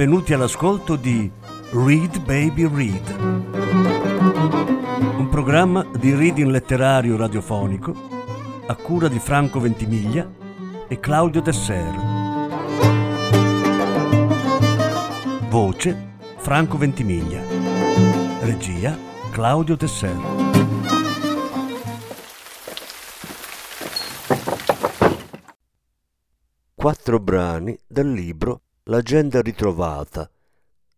benvenuti all'ascolto di Read Baby Read, un programma di reading letterario radiofonico a cura di Franco Ventimiglia e Claudio Desser. Voce Franco Ventimiglia. Regia Claudio Desser. Quattro brani dal libro L'agenda ritrovata.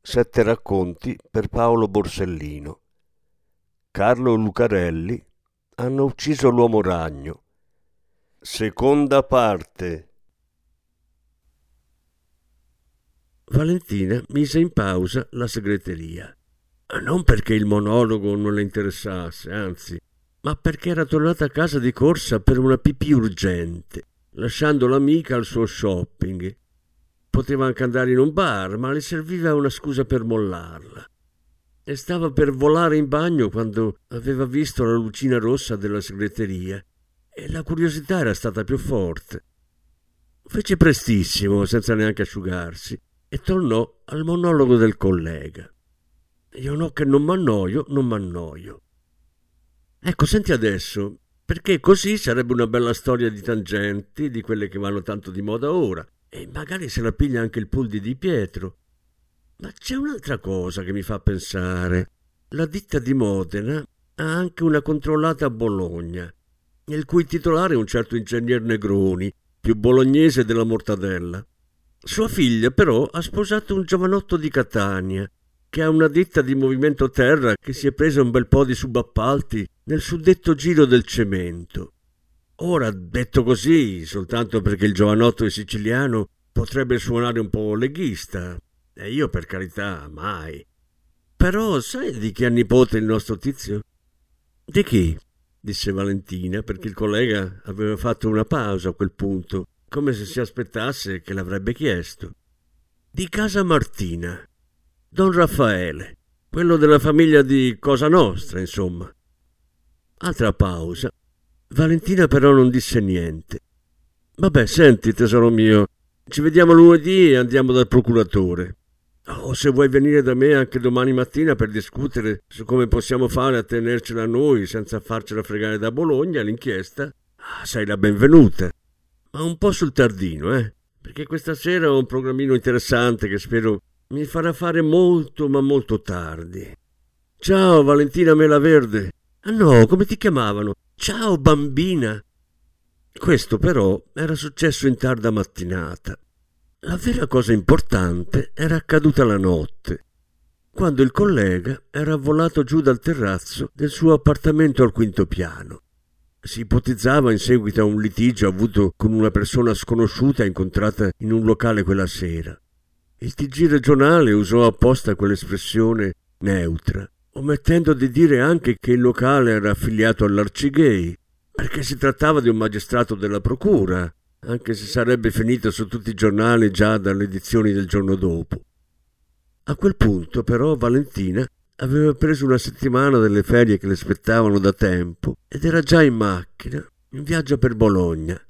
Sette racconti per Paolo Borsellino. Carlo Lucarelli hanno ucciso l'uomo ragno. Seconda parte. Valentina mise in pausa la segreteria. Non perché il monologo non le interessasse, anzi, ma perché era tornata a casa di corsa per una pipì urgente, lasciando l'amica al suo shopping Poteva anche andare in un bar, ma le serviva una scusa per mollarla. E stava per volare in bagno quando aveva visto la lucina rossa della segreteria e la curiosità era stata più forte. Fece prestissimo, senza neanche asciugarsi, e tornò al monologo del collega. Io no che non m'annoio, non m'annoio. Ecco, senti adesso, perché così sarebbe una bella storia di tangenti, di quelle che vanno tanto di moda ora, e magari se la piglia anche il pool di Di Pietro. Ma c'è un'altra cosa che mi fa pensare. La ditta di Modena ha anche una controllata a Bologna, il cui titolare è un certo ingegner Negroni, più bolognese della mortadella. Sua figlia, però, ha sposato un giovanotto di Catania, che ha una ditta di movimento terra che si è presa un bel po' di subappalti nel suddetto giro del cemento. Ora, detto così, soltanto perché il giovanotto è siciliano, potrebbe suonare un po' leghista. E io, per carità, mai. Però sai di chi ha nipote il nostro tizio? Di chi? disse Valentina, perché il collega aveva fatto una pausa a quel punto, come se si aspettasse che l'avrebbe chiesto. Di casa Martina. Don Raffaele, quello della famiglia di Cosa Nostra, insomma. Altra pausa Valentina però non disse niente. Vabbè, senti, tesoro mio, ci vediamo lunedì e andiamo dal procuratore. O oh, se vuoi venire da me anche domani mattina per discutere su come possiamo fare a tenercela noi senza farcela fregare da Bologna l'inchiesta, ah, sei la benvenuta. Ma un po' sul tardino, eh? Perché questa sera ho un programmino interessante che spero mi farà fare molto ma molto tardi. Ciao Valentina Mela Verde. Ah no, come ti chiamavano? Ciao bambina. Questo però era successo in tarda mattinata. La vera cosa importante era accaduta la notte, quando il collega era volato giù dal terrazzo del suo appartamento al quinto piano. Si ipotizzava in seguito a un litigio avuto con una persona sconosciuta incontrata in un locale quella sera. Il TG regionale usò apposta quell'espressione neutra omettendo di dire anche che il locale era affiliato all'Arcigay, perché si trattava di un magistrato della procura, anche se sarebbe finito su tutti i giornali già dalle edizioni del giorno dopo. A quel punto, però, Valentina aveva preso una settimana delle ferie che le spettavano da tempo ed era già in macchina, in viaggio per Bologna.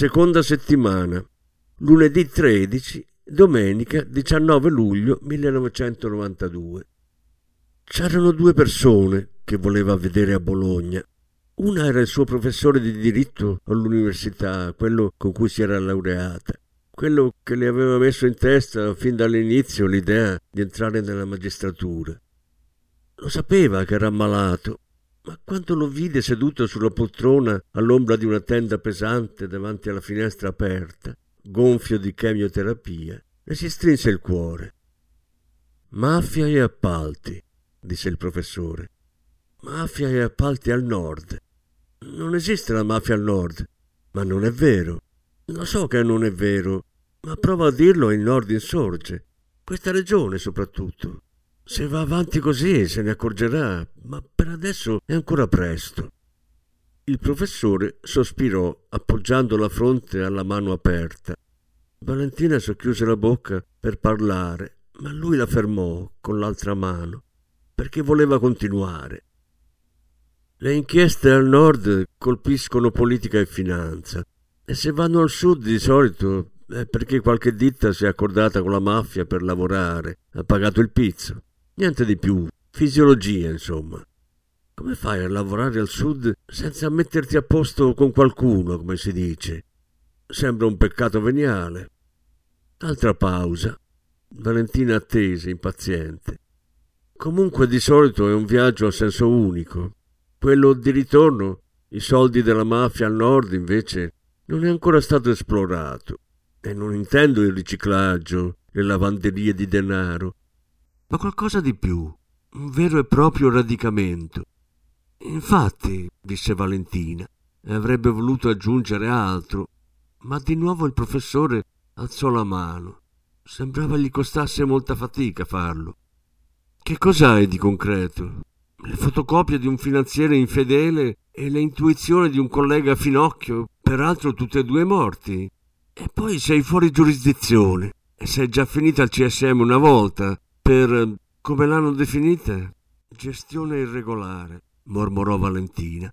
Seconda settimana, lunedì 13, domenica 19 luglio 1992. C'erano due persone che voleva vedere a Bologna. Una era il suo professore di diritto all'università, quello con cui si era laureata, quello che le aveva messo in testa fin dall'inizio l'idea di entrare nella magistratura. Lo sapeva che era ammalato, ma quando lo vide seduto sulla poltrona all'ombra di una tenda pesante davanti alla finestra aperta, gonfio di chemioterapia, le si strinse il cuore. Mafia e appalti, disse il professore. Mafia e appalti al nord. Non esiste la mafia al nord, ma non è vero. Lo so che non è vero, ma prova a dirlo e il nord insorge. Questa regione soprattutto. Se va avanti così se ne accorgerà, ma per adesso è ancora presto. Il professore sospirò appoggiando la fronte alla mano aperta. Valentina socchiuse la bocca per parlare, ma lui la fermò con l'altra mano perché voleva continuare. Le inchieste al nord colpiscono politica e finanza e se vanno al sud di solito è perché qualche ditta si è accordata con la mafia per lavorare, ha pagato il pizzo. Niente di più, fisiologia insomma. Come fai a lavorare al sud senza metterti a posto con qualcuno, come si dice? Sembra un peccato veniale. Altra pausa. Valentina attese, impaziente. Comunque di solito è un viaggio a senso unico. Quello di ritorno, i soldi della mafia al nord, invece, non è ancora stato esplorato. E non intendo il riciclaggio, le lavanderie di denaro, ma qualcosa di più, un vero e proprio radicamento. Infatti, disse Valentina, e avrebbe voluto aggiungere altro, ma di nuovo il professore alzò la mano. Sembrava gli costasse molta fatica farlo. Che cos'hai di concreto? Le fotocopie di un finanziere infedele e le intuizioni di un collega finocchio, peraltro tutti e due morti. E poi sei fuori giurisdizione e sei già finita al CSM una volta per, come l'hanno definita, gestione irregolare, mormorò Valentina.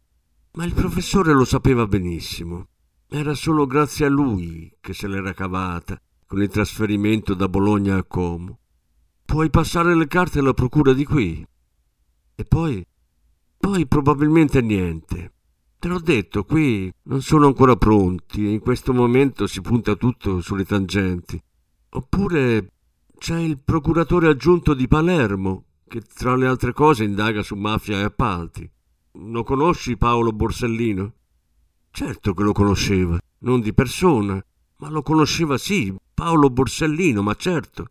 Ma il professore lo sapeva benissimo. Era solo grazie a lui che se l'era cavata con il trasferimento da Bologna a Como. Puoi passare le carte alla procura di qui. E poi? Poi probabilmente niente. Te l'ho detto, qui non sono ancora pronti e in questo momento si punta tutto sulle tangenti. Oppure c'è il procuratore aggiunto di Palermo, che tra le altre cose indaga su mafia e appalti. Lo conosci Paolo Borsellino? Certo che lo conosceva, non di persona, ma lo conosceva sì, Paolo Borsellino, ma certo.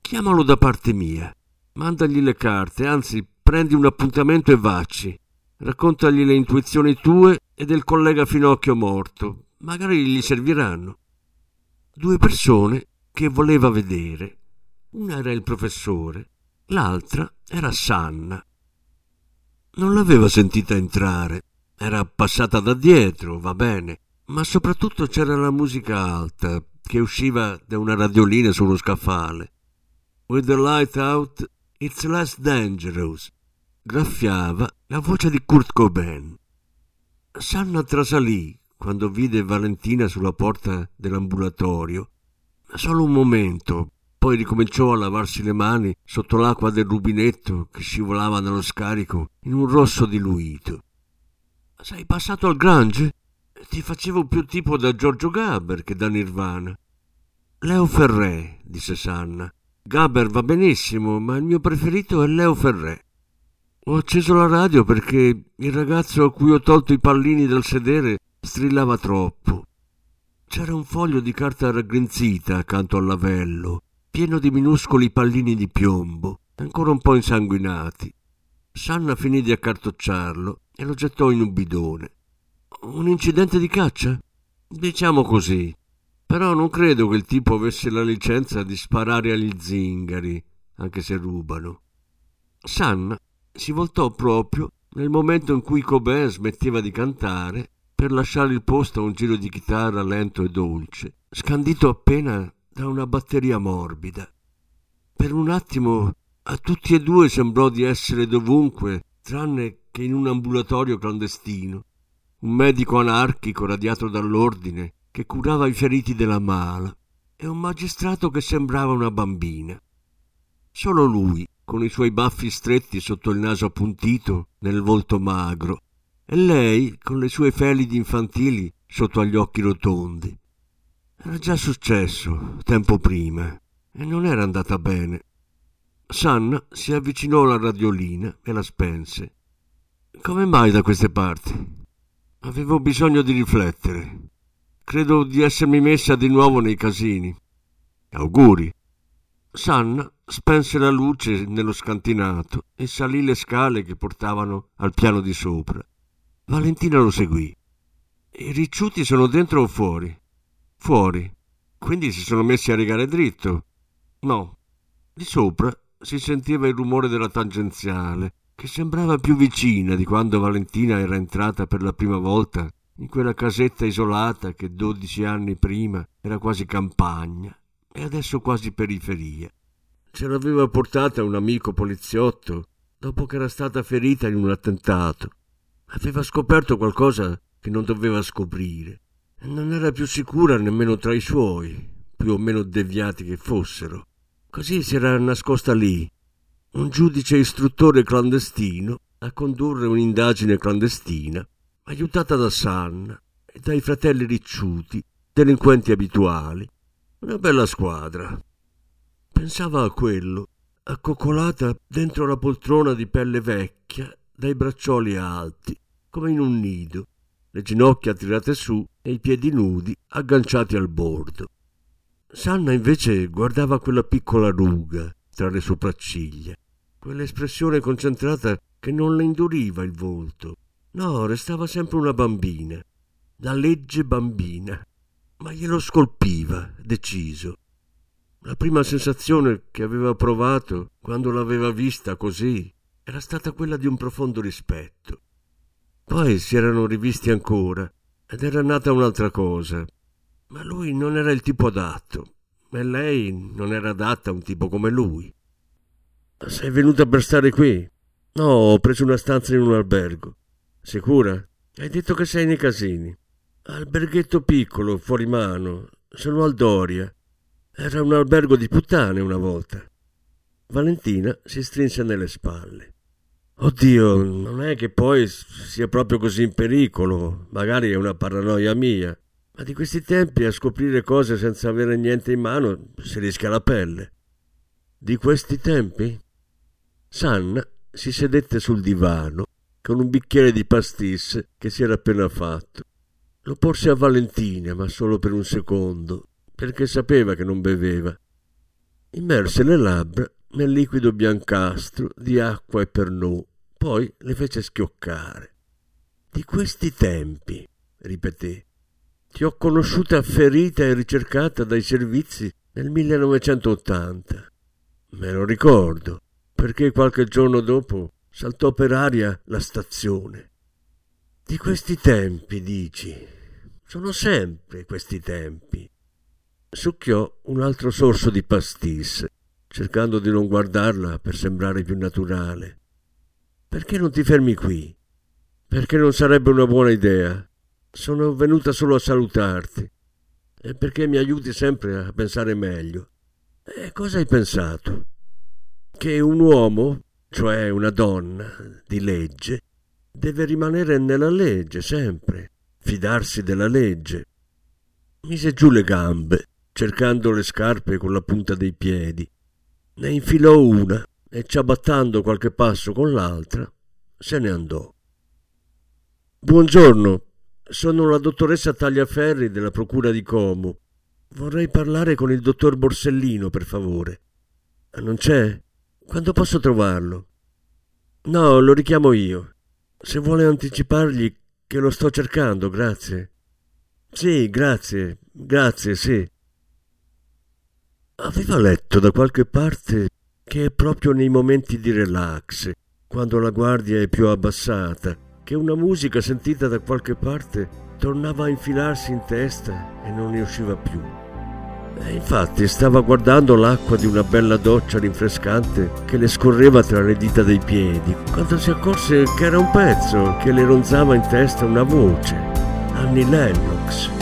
Chiamalo da parte mia. Mandagli le carte, anzi prendi un appuntamento e vacci. Raccontagli le intuizioni tue e del collega Finocchio morto. Magari gli serviranno. Due persone che voleva vedere. Una era il professore, l'altra era Sanna. Non l'aveva sentita entrare. Era passata da dietro, va bene, ma soprattutto c'era la musica alta che usciva da una radiolina sullo scaffale. With the light out, it's less dangerous. Graffiava la voce di Kurt Cobain. Sanna trasalì quando vide Valentina sulla porta dell'ambulatorio. Solo un momento, poi ricominciò a lavarsi le mani sotto l'acqua del rubinetto che scivolava nello scarico in un rosso diluito. Sei passato al Grange? Ti facevo più tipo da Giorgio Gaber che da Nirvana. Leo Ferré, disse Sanna. Gaber va benissimo, ma il mio preferito è Leo Ferré. Ho acceso la radio perché il ragazzo a cui ho tolto i pallini dal sedere strillava troppo. C'era un foglio di carta raggrinzita accanto al lavello, pieno di minuscoli pallini di piombo, ancora un po' insanguinati. Sanna finì di accartocciarlo e lo gettò in un bidone. Un incidente di caccia? Diciamo così. Però non credo che il tipo avesse la licenza di sparare agli zingari, anche se rubano. Sanna si voltò proprio nel momento in cui Cobain smetteva di cantare per lasciare il posto a un giro di chitarra lento e dolce, scandito appena da una batteria morbida. Per un attimo a tutti e due sembrò di essere dovunque, tranne che in un ambulatorio clandestino. Un medico anarchico radiato dall'ordine che curava i feriti della mala e un magistrato che sembrava una bambina. Solo lui, con i suoi baffi stretti sotto il naso appuntito, nel volto magro, e lei con le sue felidi infantili sotto agli occhi rotondi. Era già successo, tempo prima, e non era andata bene. Sanna si avvicinò alla radiolina e la spense. Come mai da queste parti? Avevo bisogno di riflettere. Credo di essermi messa di nuovo nei casini. Auguri. Sanna spense la luce nello scantinato e salì le scale che portavano al piano di sopra. Valentina lo seguì. I ricciuti sono dentro o fuori? Fuori. Quindi si sono messi a rigare dritto. No. Di sopra si sentiva il rumore della tangenziale, che sembrava più vicina di quando Valentina era entrata per la prima volta in quella casetta isolata che dodici anni prima era quasi campagna e adesso quasi periferia. Ce l'aveva portata un amico poliziotto dopo che era stata ferita in un attentato. Aveva scoperto qualcosa che non doveva scoprire non era più sicura nemmeno tra i suoi, più o meno deviati che fossero. Così si era nascosta lì, un giudice istruttore clandestino, a condurre un'indagine clandestina, aiutata da Sanna e dai fratelli ricciuti, delinquenti abituali. Una bella squadra. Pensava a quello, accoccolata dentro la poltrona di pelle vecchia, dai braccioli alti, come in un nido, le ginocchia tirate su e i piedi nudi agganciati al bordo. Sanna invece guardava quella piccola ruga tra le sopracciglia, quell'espressione concentrata che non le induriva il volto. No, restava sempre una bambina, la legge bambina, ma glielo scolpiva, deciso. La prima sensazione che aveva provato quando l'aveva vista così era stata quella di un profondo rispetto. Poi si erano rivisti ancora ed era nata un'altra cosa, ma lui non era il tipo adatto e lei non era adatta a un tipo come lui. Sei venuta per stare qui? No, ho preso una stanza in un albergo. Sicura? Hai detto che sei nei casini. Alberghetto piccolo, fuori mano. Sono al Doria. Era un albergo di puttane una volta. Valentina si strinse nelle spalle. Oddio, non è che poi sia proprio così in pericolo. Magari è una paranoia mia. Ma di questi tempi a scoprire cose senza avere niente in mano si rischia la pelle. Di questi tempi? Sanna si sedette sul divano con un bicchiere di pastis che si era appena fatto. Lo porse a Valentina, ma solo per un secondo, perché sapeva che non beveva. Immerse le labbra nel liquido biancastro di acqua e pernod, poi le fece schioccare. Di questi tempi, ripeté, ti ho conosciuta ferita e ricercata dai servizi nel 1980. Me lo ricordo, perché qualche giorno dopo saltò per aria la stazione. Di questi tempi, dici? Sono sempre questi tempi. Succhiò un altro sorso di pastis, cercando di non guardarla per sembrare più naturale. Perché non ti fermi qui? Perché non sarebbe una buona idea. Sono venuta solo a salutarti e perché mi aiuti sempre a pensare meglio. E cosa hai pensato? Che un uomo, cioè una donna di legge, deve rimanere nella legge sempre, fidarsi della legge. Mise giù le gambe, cercando le scarpe con la punta dei piedi. Ne infilò una e ciabattando qualche passo con l'altra, se ne andò. Buongiorno, sono la dottoressa Tagliaferri della Procura di Como. Vorrei parlare con il dottor Borsellino, per favore. Non c'è? Quando posso trovarlo? No, lo richiamo io. Se vuole anticipargli che lo sto cercando, grazie. Sì, grazie, grazie, sì. Aveva letto da qualche parte che è proprio nei momenti di relax, quando la guardia è più abbassata, che una musica sentita da qualche parte tornava a infilarsi in testa e non ne usciva più. E infatti stava guardando l'acqua di una bella doccia rinfrescante che le scorreva tra le dita dei piedi, quando si accorse che era un pezzo che le ronzava in testa una voce, Annie Lennox.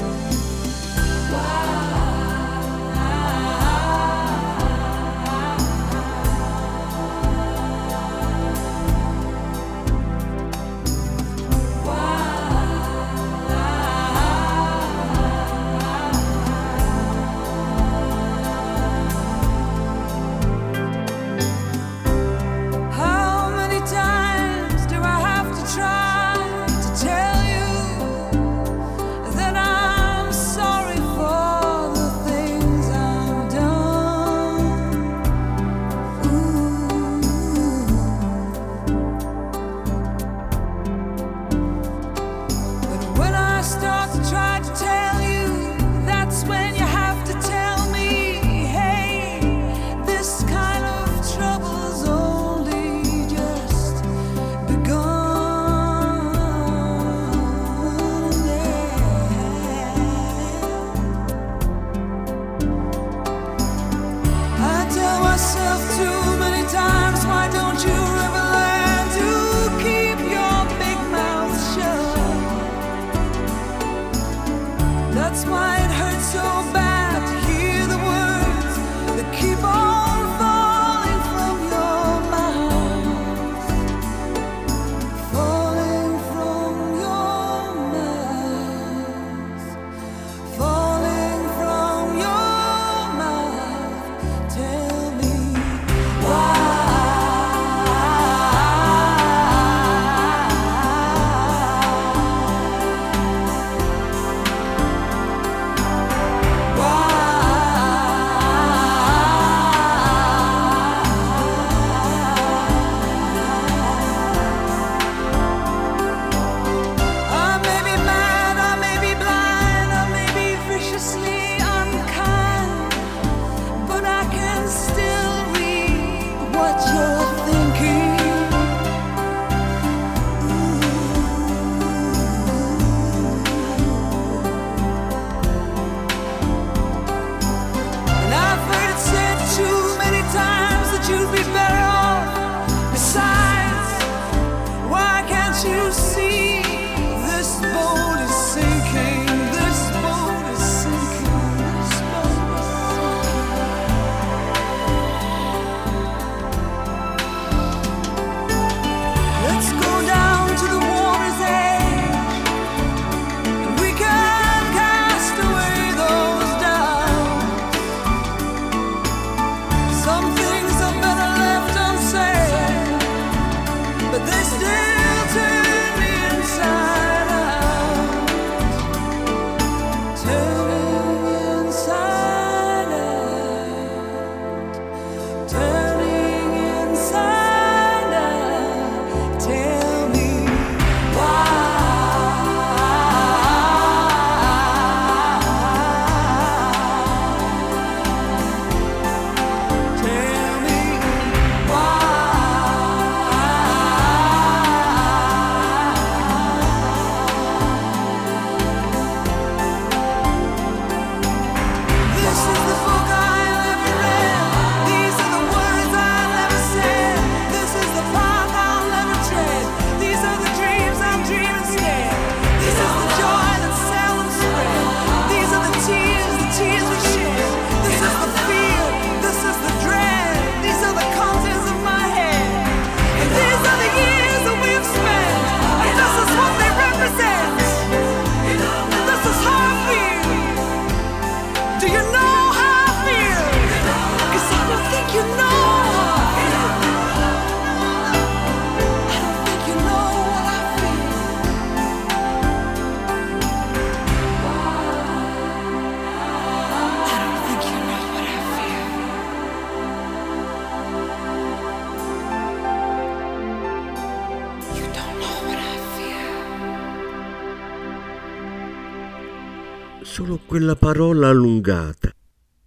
Quella parola allungata,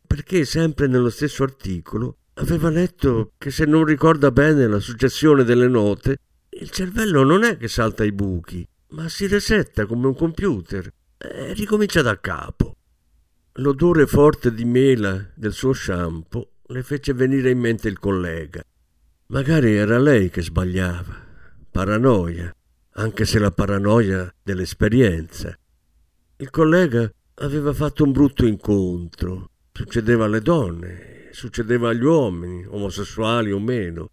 perché sempre nello stesso articolo aveva letto che se non ricorda bene la successione delle note, il cervello non è che salta i buchi, ma si resetta come un computer e ricomincia da capo. L'odore forte di mela del suo shampoo le fece venire in mente il collega. Magari era lei che sbagliava. Paranoia, anche se la paranoia dell'esperienza. Il collega aveva fatto un brutto incontro. Succedeva alle donne, succedeva agli uomini, omosessuali o meno.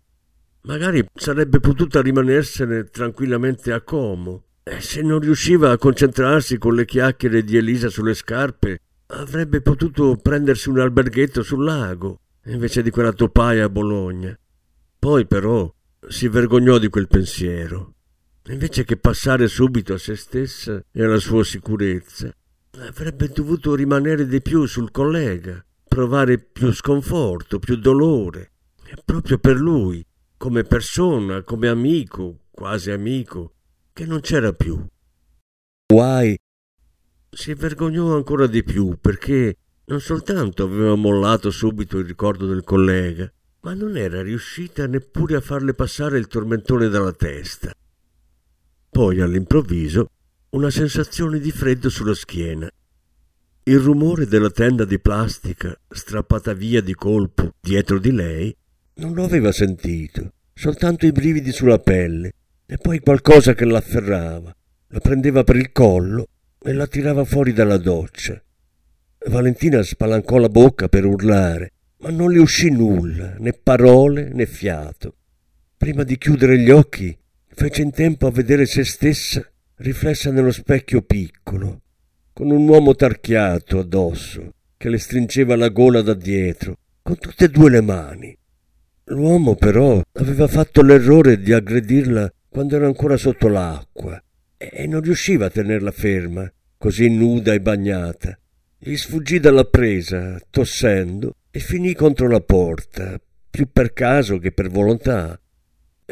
Magari sarebbe potuta rimanersene tranquillamente a Como. E se non riusciva a concentrarsi con le chiacchiere di Elisa sulle scarpe, avrebbe potuto prendersi un alberghetto sul lago, invece di quella topaia a Bologna. Poi però si vergognò di quel pensiero. Invece che passare subito a se stessa e alla sua sicurezza, avrebbe dovuto rimanere di più sul collega, provare più sconforto, più dolore. Proprio per lui, come persona, come amico, quasi amico, che non c'era più. Guai si vergognò ancora di più perché non soltanto aveva mollato subito il ricordo del collega, ma non era riuscita neppure a farle passare il tormentone dalla testa. Poi all'improvviso una sensazione di freddo sulla schiena. Il rumore della tenda di plastica strappata via di colpo dietro di lei non lo aveva sentito, soltanto i brividi sulla pelle e poi qualcosa che l'afferrava, la prendeva per il collo e la tirava fuori dalla doccia. Valentina spalancò la bocca per urlare, ma non le uscì nulla, né parole né fiato. Prima di chiudere gli occhi, fece in tempo a vedere se stessa riflessa nello specchio piccolo, con un uomo tarchiato addosso che le stringeva la gola da dietro, con tutte e due le mani. L'uomo però aveva fatto l'errore di aggredirla quando era ancora sotto l'acqua e non riusciva a tenerla ferma, così nuda e bagnata. Gli sfuggì dalla presa, tossendo, e finì contro la porta, più per caso che per volontà.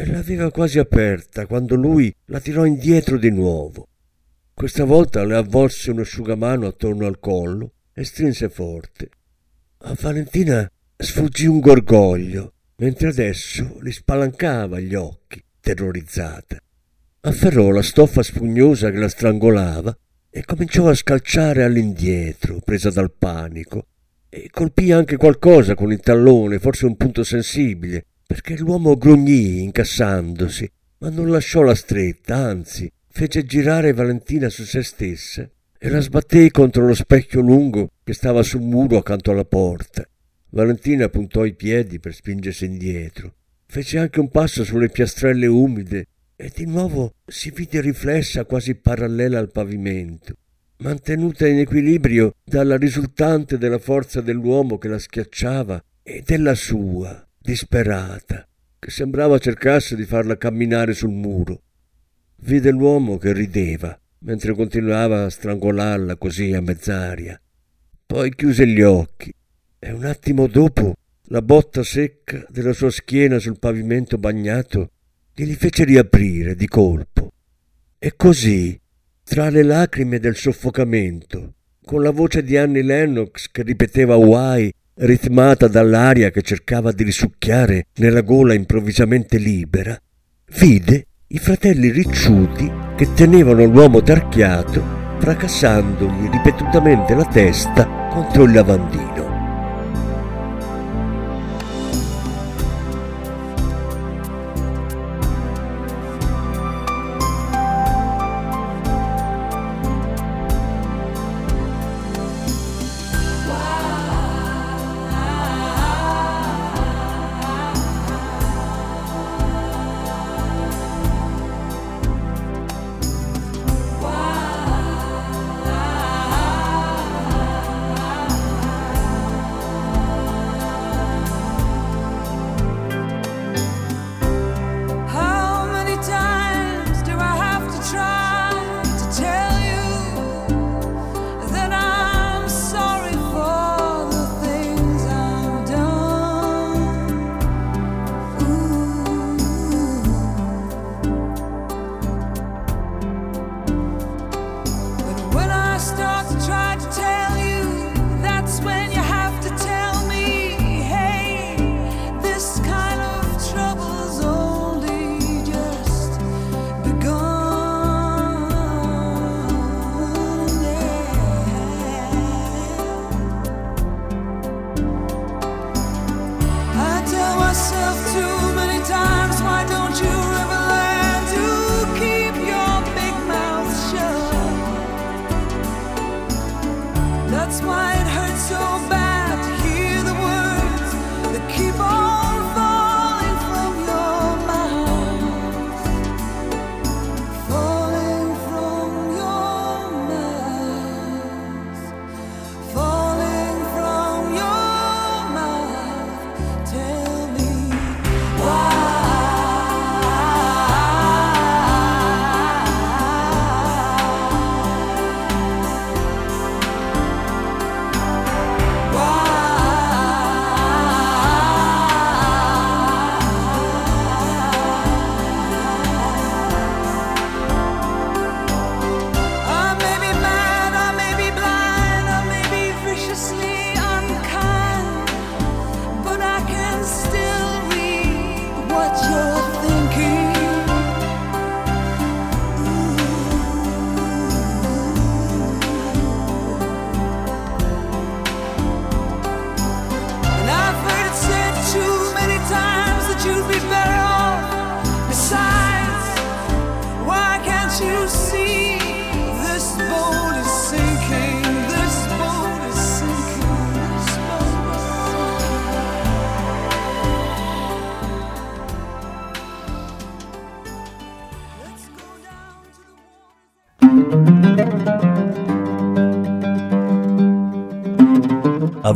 E l'aveva quasi aperta quando lui la tirò indietro di nuovo. Questa volta le avvolse un asciugamano attorno al collo e strinse forte. A Valentina sfuggì un gorgoglio, mentre adesso li spalancava gli occhi, terrorizzata. Afferrò la stoffa spugnosa che la strangolava e cominciò a scalciare all'indietro, presa dal panico, e colpì anche qualcosa con il tallone, forse un punto sensibile, perché l'uomo grugnì incassandosi, ma non lasciò la stretta, anzi fece girare Valentina su se stessa e la sbatté contro lo specchio lungo che stava sul muro accanto alla porta. Valentina puntò i piedi per spingersi indietro. Fece anche un passo sulle piastrelle umide e di nuovo si vide riflessa quasi parallela al pavimento, mantenuta in equilibrio dalla risultante della forza dell'uomo che la schiacciava e della sua, disperata, che sembrava cercasse di farla camminare sul muro. Vide l'uomo che rideva mentre continuava a strangolarla così a mezz'aria. Poi chiuse gli occhi e un attimo dopo la botta secca della sua schiena sul pavimento bagnato glieli fece riaprire di colpo. E così, tra le lacrime del soffocamento, con la voce di Annie Lennox che ripeteva Why, ritmata dall'aria che cercava di risucchiare nella gola improvvisamente libera, vide i fratelli ricciuti che tenevano l'uomo tarchiato fracassandogli ripetutamente la testa contro il lavandino.